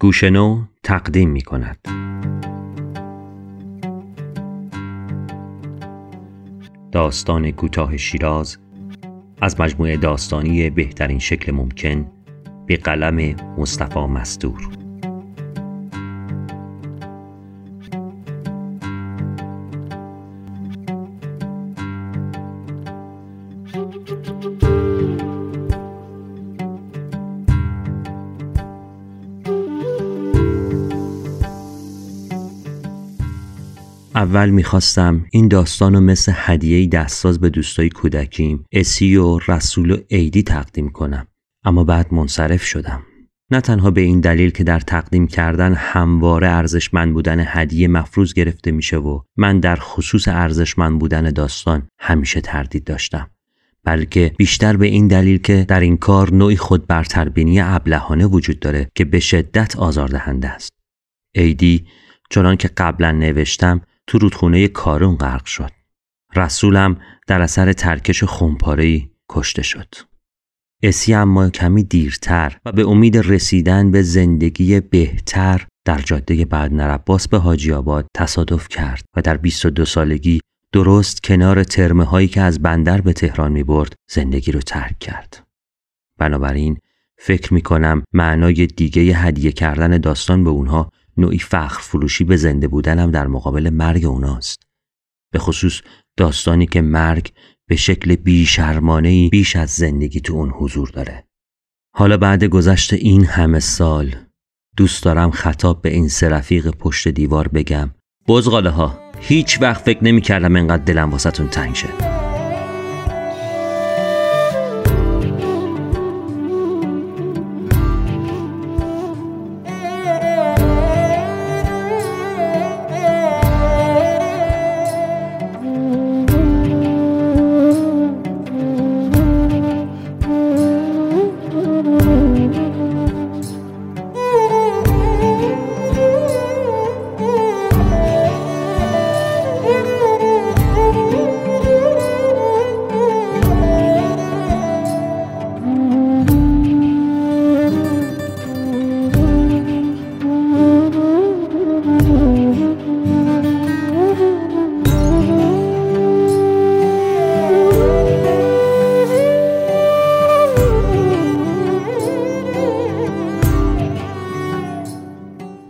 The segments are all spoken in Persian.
گوشنو تقدیم می کند. داستان کوتاه شیراز از مجموعه داستانی بهترین شکل ممکن به قلم مصطفی مستور اول می‌خواستم این داستان رو مثل هدیه دستساز به دوستای کودکیم اسی و رسول و عیدی تقدیم کنم. اما بعد منصرف شدم. نه تنها به این دلیل که در تقدیم کردن همواره ارزشمند بودن هدیه مفروض گرفته میشه و من در خصوص ارزشمند بودن داستان همیشه تردید داشتم بلکه بیشتر به این دلیل که در این کار نوعی خود برتربینی ابلهانه وجود داره که به شدت آزاردهنده است. ایدی چنان که قبلا نوشتم تو رودخونه کارون غرق شد. رسولم در اثر ترکش خونپاره‌ای کشته شد. اسی اما کمی دیرتر و به امید رسیدن به زندگی بهتر در جاده بعد نرباس به حاجی آباد تصادف کرد و در 22 سالگی درست کنار ترمه هایی که از بندر به تهران می برد زندگی رو ترک کرد. بنابراین فکر می کنم معنای دیگه هدیه کردن داستان به اونها نوعی فخر فروشی به زنده بودنم در مقابل مرگ اوناست. به خصوص داستانی که مرگ به شکل بیشرمانه بیش از زندگی تو اون حضور داره. حالا بعد گذشت این همه سال دوست دارم خطاب به این سه رفیق پشت دیوار بگم. بزغاله ها هیچ وقت فکر نمی کردم انقدر دلم واسهتون تنگ شه.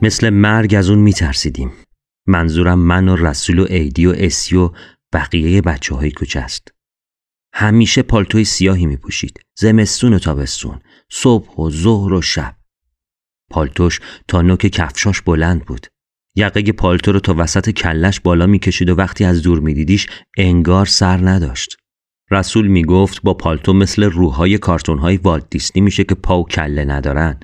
مثل مرگ از اون میترسیدیم. منظورم من و رسول و عیدی و اسی و بقیه بچه های کوچه است. همیشه پالتوی سیاهی می پوشید زمستون و تابستون. صبح و ظهر و شب. پالتوش تا نوک کفشاش بلند بود. یقه پالتو رو تا وسط کلش بالا می‌کشید و وقتی از دور میدیدیش انگار سر نداشت. رسول می‌گفت با پالتو مثل روحای کارتونهای والت دیسنی میشه که پا و کله ندارن.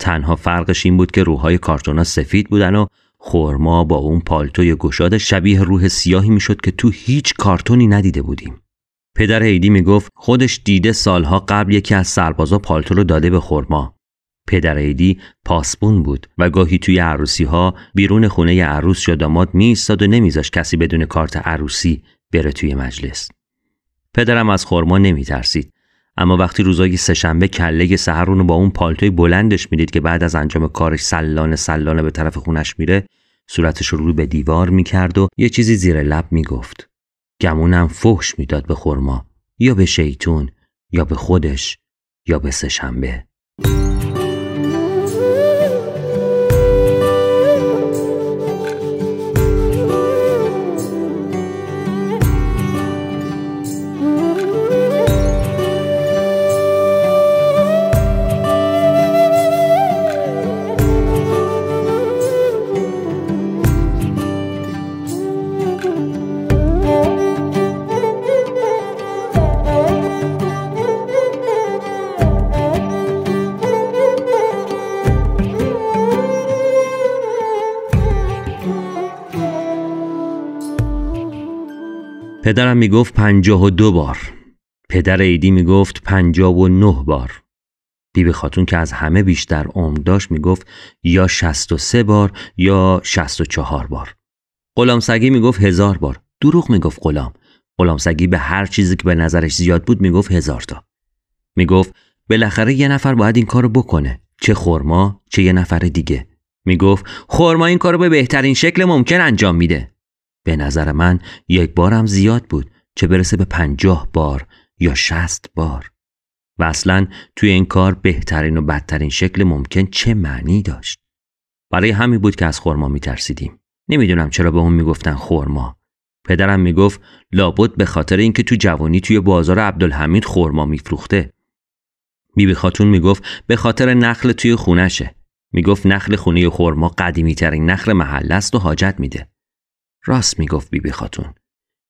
تنها فرقش این بود که روحای کارتونا سفید بودن و خورما با اون پالتوی گشاد شبیه روح سیاهی می‌شد که تو هیچ کارتونی ندیده بودیم. پدر عیدی می‌گفت خودش دیده سالها قبل یکی از سربازا پالتو رو داده به خورما. پدر عیدی پاسبون بود و گاهی توی عروسی ها بیرون خونه عروس یا داماد می و نمیذاش کسی بدون کارت عروسی بره توی مجلس. پدرم از خورما نمی ترسید اما وقتی روزای سهشنبه کله سحر رو با اون پالتوی بلندش می‌دید که بعد از انجام کارش سلانه سلانه به طرف خونش میره صورتش رو به دیوار می‌کرد و یه چیزی زیر لب می‌گفت. گمونم فحش می‌داد به خورما یا به شیطون یا به خودش یا به سهشنبه. پدرم می‌گفت پنجاه و دو بار. پدر ایدی می‌گفت پنجاه و نه بار. بیبی خاتون که از همه بیشتر عمر داشت می‌گفت یا شست و سه بار یا شست و چهار بار. غلام سگی می‌گفت هزار بار. دروغ می‌گفت غلام. غلام سگی به هر چیزی که به نظرش زیاد بود می‌گفت هزار تا. می‌گفت بالاخره یه نفر باید این کارو بکنه. چه خورما چه یه نفر دیگه. می‌گفت خورما این کارو به بهترین شکل ممکن انجام میده. به نظر من یک بارم زیاد بود چه برسه به پنجاه بار یا شست بار. و اصلا توی این کار بهترین و بدترین شکل ممکن چه معنی داشت؟ برای همین بود که از خورما میترسیدیم. نمی‌دونم چرا به اون می‌گفتن خورما پدرم می‌گفت لابد به خاطر اینکه تو جوانی توی بازار عبدالحمید خورما میفروخته. بیبی خاتون می‌گفت به خاطر نخل توی خونشه می‌گفت نخل خونه خورما قدیمی ترین نخل محله است و حاجت میده. راست می‌گفت بیبی خاتون.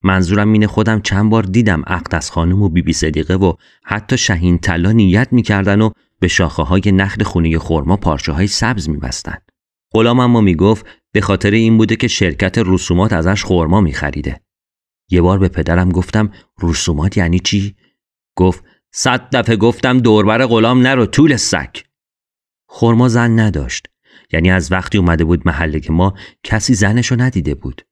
منظورم اینه خودم چند بار دیدم اقدس خانم و بیبی صدیقه و حتی شهین طلا نیت می‌کردن و به شاخه های نخل خونه خورما پارچه های سبز میبستن. غلام اما می‌گفت به خاطر این بوده که شرکت رسومات ازش خورما میخریده. یه بار به پدرم گفتم رسومات یعنی چی؟ گفت صد دفعه گفتم دوربر غلام نرو طول سک خورما زن نداشت. یعنی از وقتی اومده بود محله که ما کسی زنشو ندیده بود.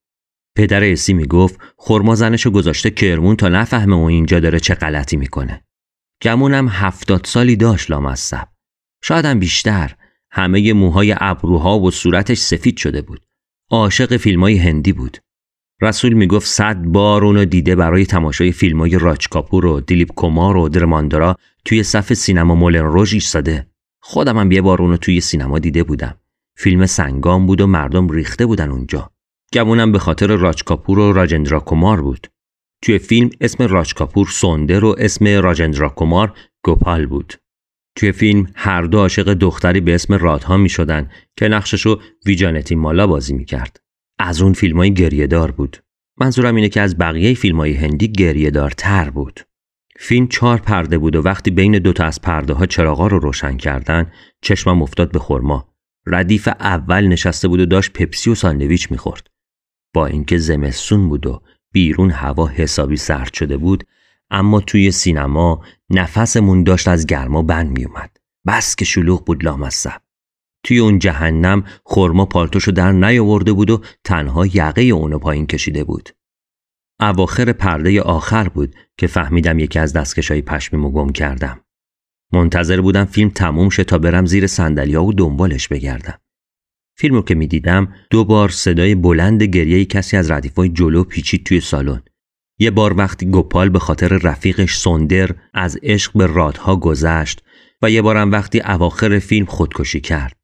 پدر اسی می‌گفت خورما زنشو گذاشته کرمون تا نفهمه او اینجا داره چه غلطی می‌کنه. گمونم هفتاد سالی داشت لامصب. شایدم بیشتر. همه موهای ابروها و صورتش سفید شده بود. عاشق فیلم های هندی بود. رسول می‌گفت صد بار اونو دیده برای تماشای فیلم های راج کاپور و دیلیپ کومار و درماندرا توی صف سینما مولن روژ ایستاده. خودم هم یه بار اونو توی سینما دیده بودم. فیلم سنگام بود و مردم ریخته بودن اونجا. گمونم به خاطر راج کاپور و راجندرا کومار بود توی فیلم اسم راج کاپور سوندر و اسم راجندرا کومار گوپال بود توی فیلم هر دو عاشق دختری به اسم رادها می شدن که نقششو ویجانتی مالا بازی می کرد. از اون فیلم های گریه دار بود. منظورم اینه که از بقیه فیلم های هندی گریه دار تر بود. فیلم چهار پرده بود و وقتی بین دوتا از پرده ها چراغا رو روشن کردن چشمم افتاد به خورما. ردیف اول نشسته بود و داشت پپسی و ساندویچ می‌خورد. با اینکه زمستون بود و بیرون هوا حسابی سرد شده بود اما توی سینما نفسمون داشت از گرما بند میومد بس که شلوغ بود لامصب. توی اون جهنم خورما پالتوشو در نیاورده بود و تنها یقه اونو پایین کشیده بود. اواخر پرده آخر بود که فهمیدم یکی از دستکشای پشمیمو گم کردم. منتظر بودم فیلم تموم شه تا برم زیر سندلیا و دنبالش بگردم. فیلم رو که می‌دیدم دو بار صدای بلند گریه کسی از ردیفای جلو پیچید توی سالن یه بار وقتی گوپال به خاطر رفیقش سوندر از عشق به رادها گذشت و یه بارم وقتی اواخر فیلم خودکشی کرد.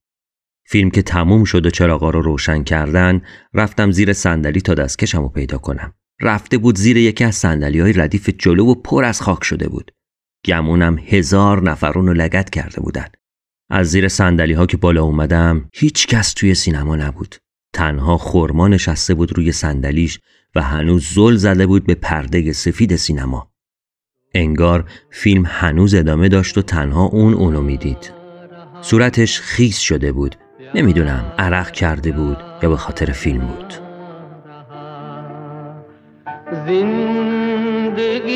فیلم که تموم شد و چراغا رو روشن کردن رفتم زیر صندلی تا دستکشم رو پیدا کنم. رفته بود زیر یکی از صندلی های ردیف جلو و پر از خاک شده بود. گمونم هزار نفرون رو لگت کرده بودن. از زیر صندلی ها که بالا اومدم هیچ کس توی سینما نبود. تنها خورما نشسته بود روی صندلیش و هنوز زل زده بود به پرده سفید سینما. انگار فیلم هنوز ادامه داشت و تنها اون اونو می‌دید. صورتش خیس شده بود. نمی‌دونم عرق کرده بود یا به خاطر فیلم بود. زندگی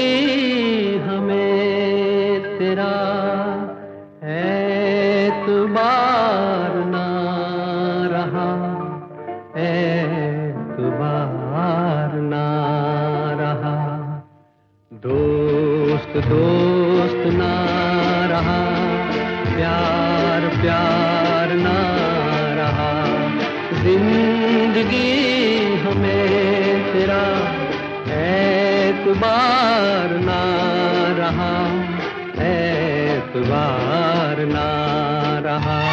दोस्त ना रहा, प्यार प्यार ना रहा। ज़िंदगी हमें तेरा एतबार ना रहा, एतबार ना रहा।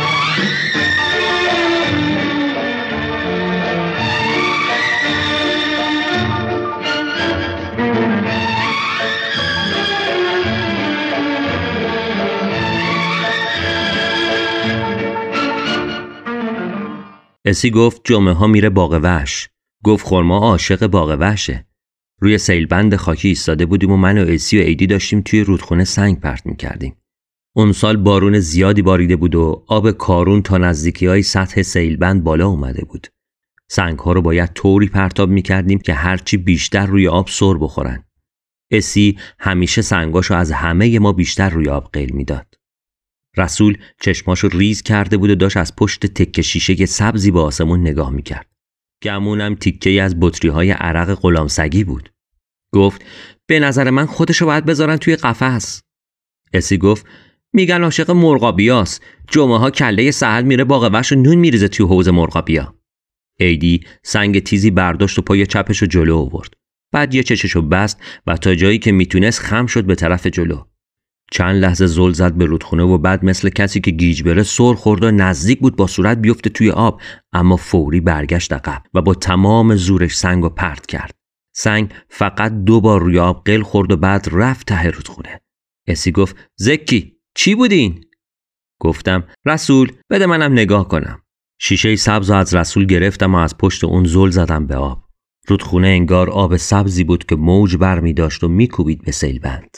اسی گفت جمعه ها میره باغ وحش. گفت خورما عاشق باغ وحشه. روی سیلبند خاکی ایستاده بودیم و من و اسی و ایدی داشتیم توی رودخونه سنگ پرت می‌کردیم. اون سال بارون زیادی باریده بود و آب کارون تا نزدیکی های سطح سیلبند بالا اومده بود. سنگ ها رو باید طوری پرتاب می‌کردیم که هرچی بیشتر روی آب سر بخورن. اسی همیشه سنگاشو از همه ما بیشتر روی آب قیل می‌داد. رسول چشماشو ریز کرده بود و داشت از پشت تکه شیشه سبزی به آسمون نگاه می‌کرد. گمونم تیکه از بطری های عرق غلامسگی بود. گفت به نظر من خودشو باید بذارن توی قفس. اسی گفت میگن عاشق مرغابیاست جمعه ها کله سهل میره باغ وش و نون میریزه توی حوز مرغابیا ایدی سنگ تیزی برداشت و پای چپش جلو آورد بعد یه چششو بست و تا جایی که می‌تونست خم شد به طرف جلو چند لحظه زل زد به رودخونه و بعد مثل کسی که گیج بره سر خورد و نزدیک بود با صورت بیفته توی آب اما فوری برگشت عقب و با تمام زورش سنگ و پرت کرد. سنگ فقط دو بار روی آب قل خورد و بعد رفت ته رودخونه. اسی گفت زکی چی بودین؟ گفتم رسول بده منم نگاه کنم. شیشه سبز از رسول گرفتم و از پشت اون زل زدم به آب. رودخونه انگار آب سبزی بود که موج بر می داشت و میکوبید به سیلبند.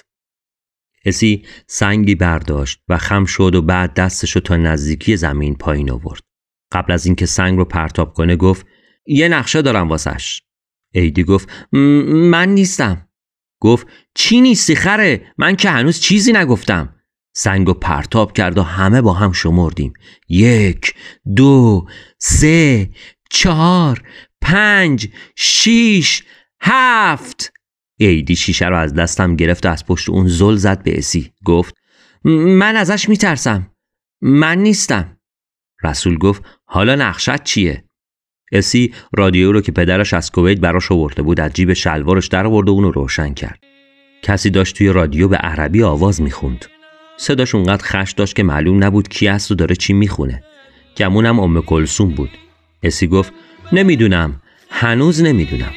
اسی سنگی برداشت و خم شد و بعد دستشو تا نزدیکی زمین پایین آورد. قبل از اینکه سنگ رو پرتاب کنه گفت یه نقشه دارم واسش. ایدی گفت من نیستم. گفت چی نیستی خره من که هنوز چیزی نگفتم. سنگ رو پرتاب کرد و همه با هم شمردیم. یک، دو، سه، چهار، پنج، شیش، هفت ایدی شیشه رو از دستم گرفت و از پشت اون زل زد به اسی. گفت من ازش میترسم. من نیستم. رسول گفت حالا نقشت چیه؟ اسی رادیو رو که پدرش از کویت براش آورده بود از جیب شلوارش در آورد و اونو روشن کرد. کسی داشت توی رادیو به عربی آواز می‌خوند. صداش اونقدر خش داشت که معلوم نبود کی است و داره چی می‌خونه. گمونم ام کلسوم بود. اسی گفت نمی‌دونم. هنوز نمی‌دونم.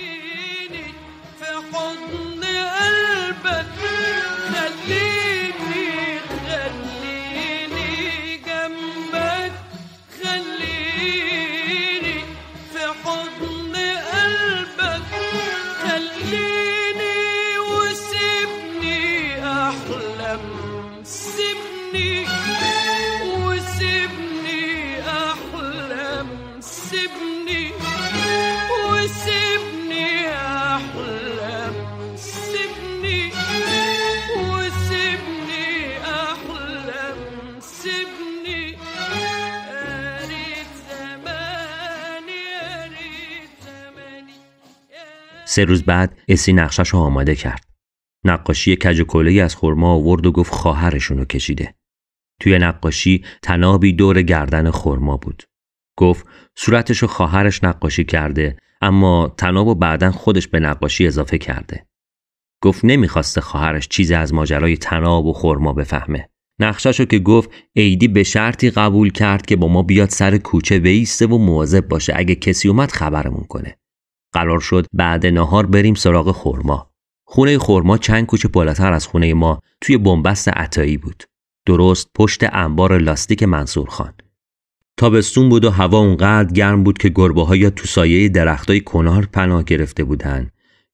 سه روز بعد اسی نقشش رو آماده کرد. نقاشی کج و از خرما آورد و گفت خواهرشونو کشیده. توی نقاشی تنابی دور گردن خرما بود. گفت صورتشو خواهرش نقاشی کرده اما تناب و بعدا خودش به نقاشی اضافه کرده. گفت نمی‌خواسته خواهرش چیزی از ماجرای تناب و خرما بفهمه. نقششو که گفت ایدی به شرطی قبول کرد که با ما بیاد سر کوچه بیسته و مواظب باشه اگه کسی اومد خبرمون کنه. قرار شد بعد نهار بریم سراغ خورما. خونه خورما چند کوچه بالاتر از خونه ما توی بنبست عطایی بود. درست پشت انبار لاستیک منصور خان. تابستون بود و هوا اونقدر گرم بود که گربه ها یا تو سایه درختای کنار پناه گرفته بودن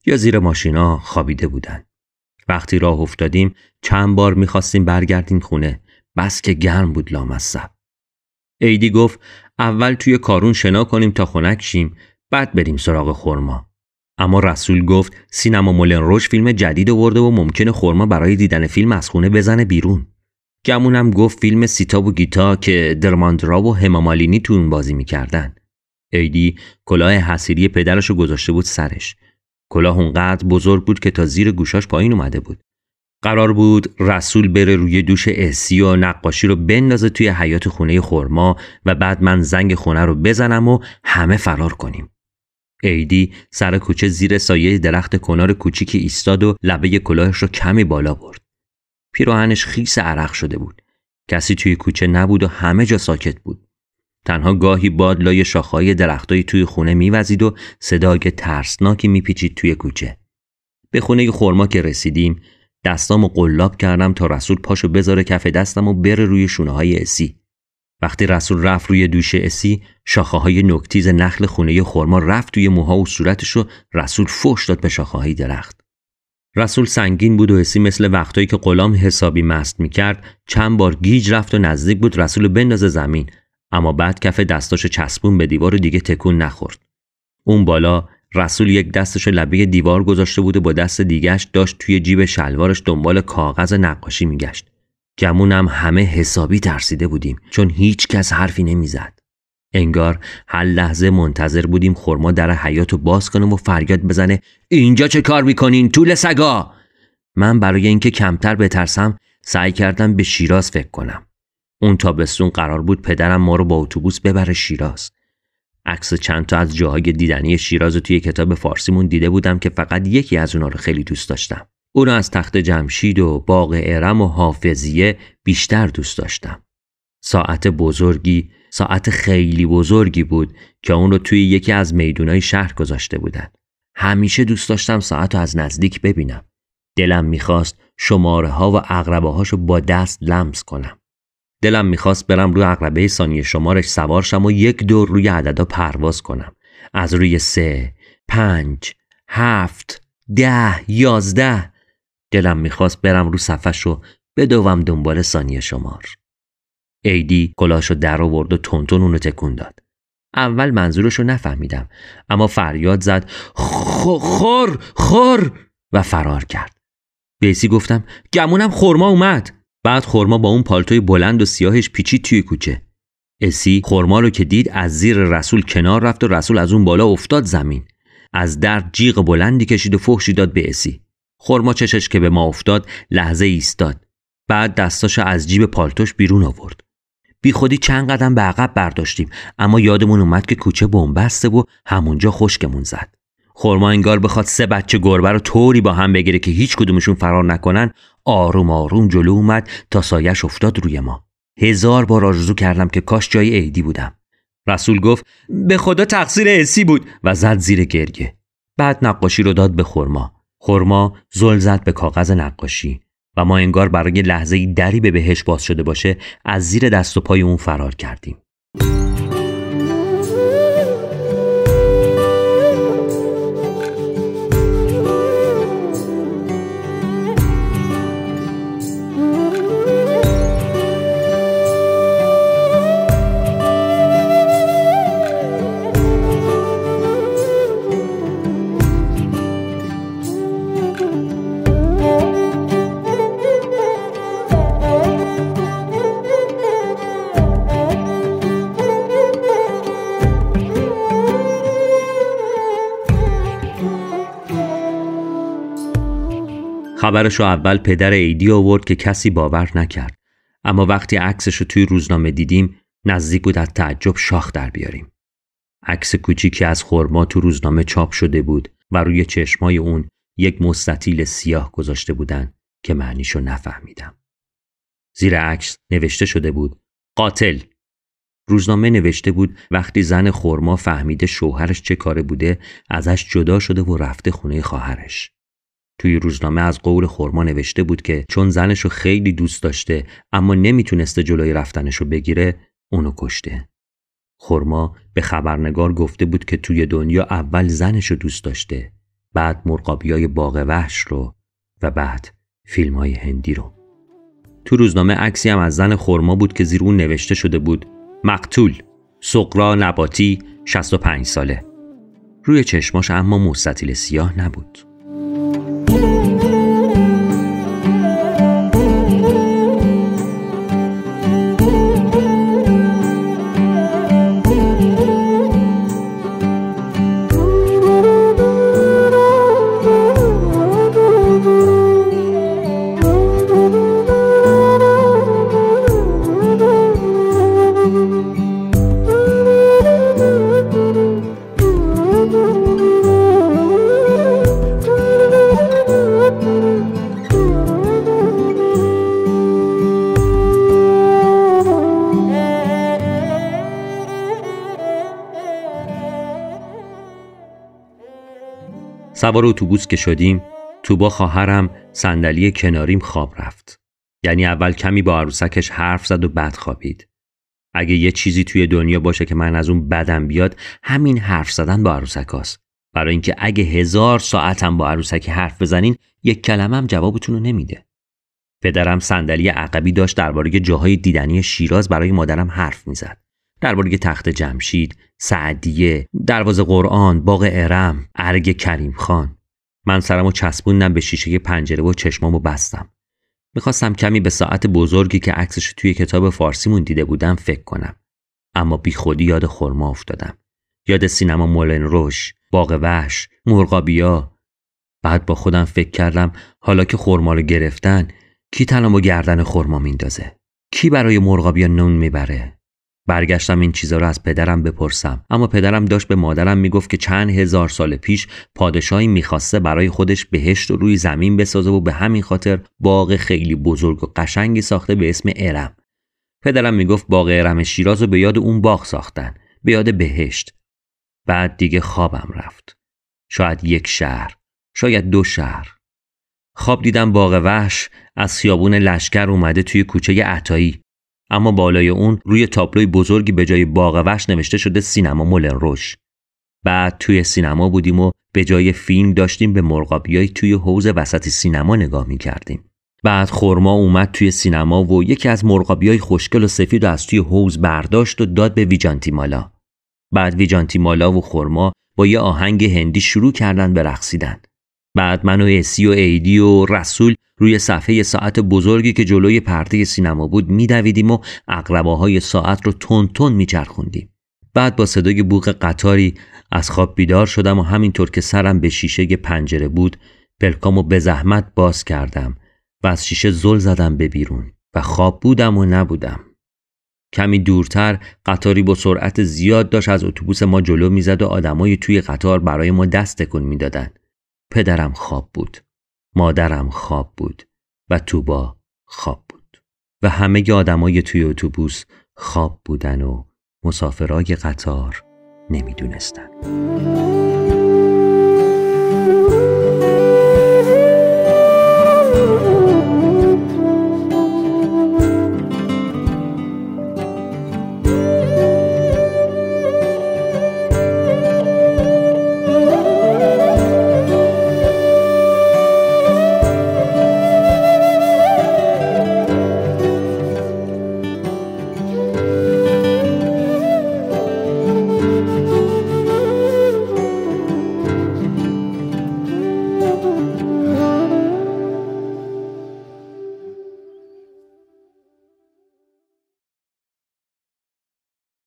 یا زیر ماشینا خوابیده بودن. وقتی راه افتادیم چند بار می‌خواستیم برگردیم خونه بس که گرم بود لامصب. ایدی گفت اول توی کارون شنا کنیم تا خنک شیم بعد بریم سراغ خورما اما رسول گفت سینما مولن روش فیلم جدید آورده و ممکنه خورما برای دیدن فیلم از خونه بزنه بیرون. گمونم گفت فیلم سیتا و گیتا که درماندرا و همامالینی تو اون بازی می‌کردن. ایدی کلاه حسیری پدرشو گذاشته بود سرش. کلاه اونقدر بزرگ بود که تا زیر گوشاش پایین اومده بود. قرار بود رسول بره روی دوش اسی و نقاشی رو بندازه توی حیات خونه خورما و بعد من زنگ خونه رو بزنم و همه فرار کنیم. ایدی سر کوچه زیر سایه درخت کنار کوچیکی ایستاد و لبه کلاهش رو کمی بالا برد. پیراهنش خیس عرق شده بود. کسی توی کوچه نبود و همه جا ساکت بود. تنها گاهی باد لای شاخهای درختایی توی خونه میوزید و صدای ترسناکی میپیچید توی کوچه. به خونه خورما که رسیدیم دستامو قلاب کردم تا رسول پاشو بذاره کف دستم و بره روی شونه های اسی. وقتی رسول رفت روی دوشه اسی شاخه های نکتیز نخل خونه خورما رفت توی موها و صورتش رسول فوش داد به شاخه های درخت. رسول سنگین بود و اسی مثل وقتایی که غلام حسابی مست می‌کرد چند بار گیج رفت و نزدیک بود رسول بندازه زمین. اما بعد کف دستاشو چسبون به دیوار و دیگه تکون نخورد. اون بالا رسول یک دستشو لبه دیوار گذاشته بود و با دست دیگهش داشت توی جیب شلوارش دنبال کاغذ نقاشی میگشت. گمونم همه حسابی ترسیده بودیم چون هیچ کس حرفی نمی‌زد. انگار هر لحظه منتظر بودیم خورما در حیات رو باز کنم و فریاد بزنه اینجا چه کار می‌کنین طول سگا؟ من برای اینکه کمتر بترسم سعی کردم به شیراز فکر کنم. اون تابستون قرار بود پدرم ما رو با اتوبوس ببره شیراز. عکس چند تا از جاهای دیدنی شیراز رو توی کتاب فارسیمون دیده بودم که فقط یکی از اونا رو خیلی دوست داشتم. اون از تخت جمشید و باغ ارم و حافظیه بیشتر دوست داشتم. ساعت بزرگی ساعت خیلی بزرگی بود که اون رو توی یکی از میدونای شهر گذاشته بودن. همیشه دوست داشتم ساعت رو از نزدیک ببینم. دلم می‌خواست شماره ها و اقربه هاشو با دست لمس کنم. دلم می‌خواست برم روی اقربه ثانیه شمارش سوارشم و یک دور روی عددا پرواز کنم. از روی سه پنج هفت ده یازده دلم می‌خواست برم رو صفش رو بدوم دنبال ثانیه شمار. ایدی کلاشو در آورد و تونتون اونو تکون داد. اول منظورشو نفهمیدم اما فریاد زد خور خور! و فرار کرد. بیسی گفتم گمونم خورما اومد. بعد خورما با اون پالتوی بلند و سیاهش پیچید توی کوچه. اسی خورما رو که دید از زیر رسول کنار رفت و رسول از اون بالا افتاد زمین. از در جیغ بلندی کشید و فحشی داد به اسی خورما چشش که به ما افتاد لحظه ایستاد. بعد دستاشو از جیب پالتوش بیرون آورد. بی خودی چند قدم به عقب برداشتیم اما یادمون اومد که کوچه بنبسته و همونجا خشکمون زد. خورما انگار بخواد سه بچه گربه رو طوری با هم بگیره که هیچ کدومشون فرار نکنن آروم آروم جلو اومد تا سایش افتاد روی ما. هزار بار آرزو کردم که کاش جای عیدی بودم. رسول گفت به خدا تقصیر اسی بود و زد زیر گرگه بعد نقاشی رو داد به خورما خورما زل زد به کاغذ نقاشی و ما انگار برای لحظه دری به بهش باز شده باشه از زیر دست و پای اون فرار کردیم. خبرش رو اول پدر ایدی آورد که کسی باور نکرد. اما وقتی عکسش رو توی روزنامه دیدیم نزدیک بود از تعجب شاخ در بیاریم. عکس کوچیکی از خرما تو روزنامه چاپ شده بود و روی چشمای اون یک مستطیل سیاه گذاشته بودن که معنیشو نفهمیدم. زیر عکس نوشته شده بود قاتل. روزنامه نوشته بود وقتی زن خرما فهمیده شوهرش چه کاره بوده ازش جدا شده و رفته خونه خواهرش. توی روزنامه از قول خورما نوشته بود که چون زنشو خیلی دوست داشته اما نمی‌تونسته جلوی رفتنشو بگیره اونو کشته. خورما به خبرنگار گفته بود که توی دنیا اول زنشو دوست داشته بعد مرقابیای باغ وحش رو و بعد فیلم های هندی رو. تو روزنامه عکسی هم از زن خورما بود که زیر اون نوشته شده بود مقتول سقرا نباتی 65 ساله روی چشماش اما مستطیل سیاه نبود سوار اتوبوس که شدیم تو با خواهرم صندلی کناریم خواب رفت. یعنی اول کمی با عروسکش حرف زد و بعد خوابید. اگه یه چیزی توی دنیا باشه که من از اون بدم بیاد همین حرف زدن با عروسکاست برای اینکه اگه هزار ساعتم با عروسکی حرف بزنین یک کلمم جوابتون رو نمیده. پدرم صندلی عقبی داشت درباره جاهای دیدنی شیراز برای مادرم حرف می‌زد. درباره تخت جمشید، سعدیه، دروازه قرآن، باغ ارم، ارگ کریم خان. من سرمو چسبوندم به شیشه پنجره و چشمامو بستم. می‌خواستم کمی به ساعت بزرگی که عکسش توی کتاب فارسیمون دیده بودم فکر کنم. اما بی خودی یاد خرما افتادم. یاد سینما مولن روش، باغ وحش، مرغابیا. بعد با خودم فکر کردم حالا که خرما رو گرفتن کی تنمو گردن خرما میندازه کی برای مرغابیا نون می‌بره برگشتم این چیزا رو از پدرم بپرسم. اما پدرم داشت به مادرم می‌گفت که چند هزار سال پیش پادشاهی می‌خواسته برای خودش بهشت رو روی زمین بسازه و به همین خاطر باغ خیلی بزرگ و قشنگی ساخته به اسم ارم. پدرم می‌گفت باغ ارم شیراز رو به یاد اون باغ ساختن به یاد بهشت. بعد دیگه خوابم رفت. شاید یک شهر شاید دو شهر. خواب دیدم باغ وحش از خیابون لشکر اومده توی کوچه عطایی. اما بالای اون روی تابلوی بزرگی به جای باغ وحش نوشته شده سینما مولن روش بعد توی سینما بودیم و به جای فیلم داشتیم به مرغابیای توی حوز وسط سینما نگاه می کردیم. بعد خورما اومد توی سینما و یکی از مرغابیای خوشگل و سفید رو از توی حوز برداشت و داد به ویجانتی مالا. بعد ویجانتی مالا و خورما با یه آهنگ هندی شروع کردن به رقصیدن. بعد من و اسی و ایدی و رسول روی صفحه ساعت بزرگی که جلوی پرده سینما بود میدویدیم و اقرباهای ساعت رو تون تون میچرخوندیم. بعد با صدای بوق قطاری از خواب بیدار شدم و همینطور که سرم به شیشه پنجره بود پلکامو به زحمت باز کردم و از شیشه زل زدم به بیرون و خواب بودم و نبودم. کمی دورتر قطاری با سرعت زیاد داشت از اتوبوس ما جلو می‌زد و آدمای توی قطار برای ما دست تکون می‌دادند. پدرم خواب بود مادرم خواب بود و توبا خواب بود و همه آدمای توی اتوبوس خواب بودن و مسافرای قطار نمی‌دونستن.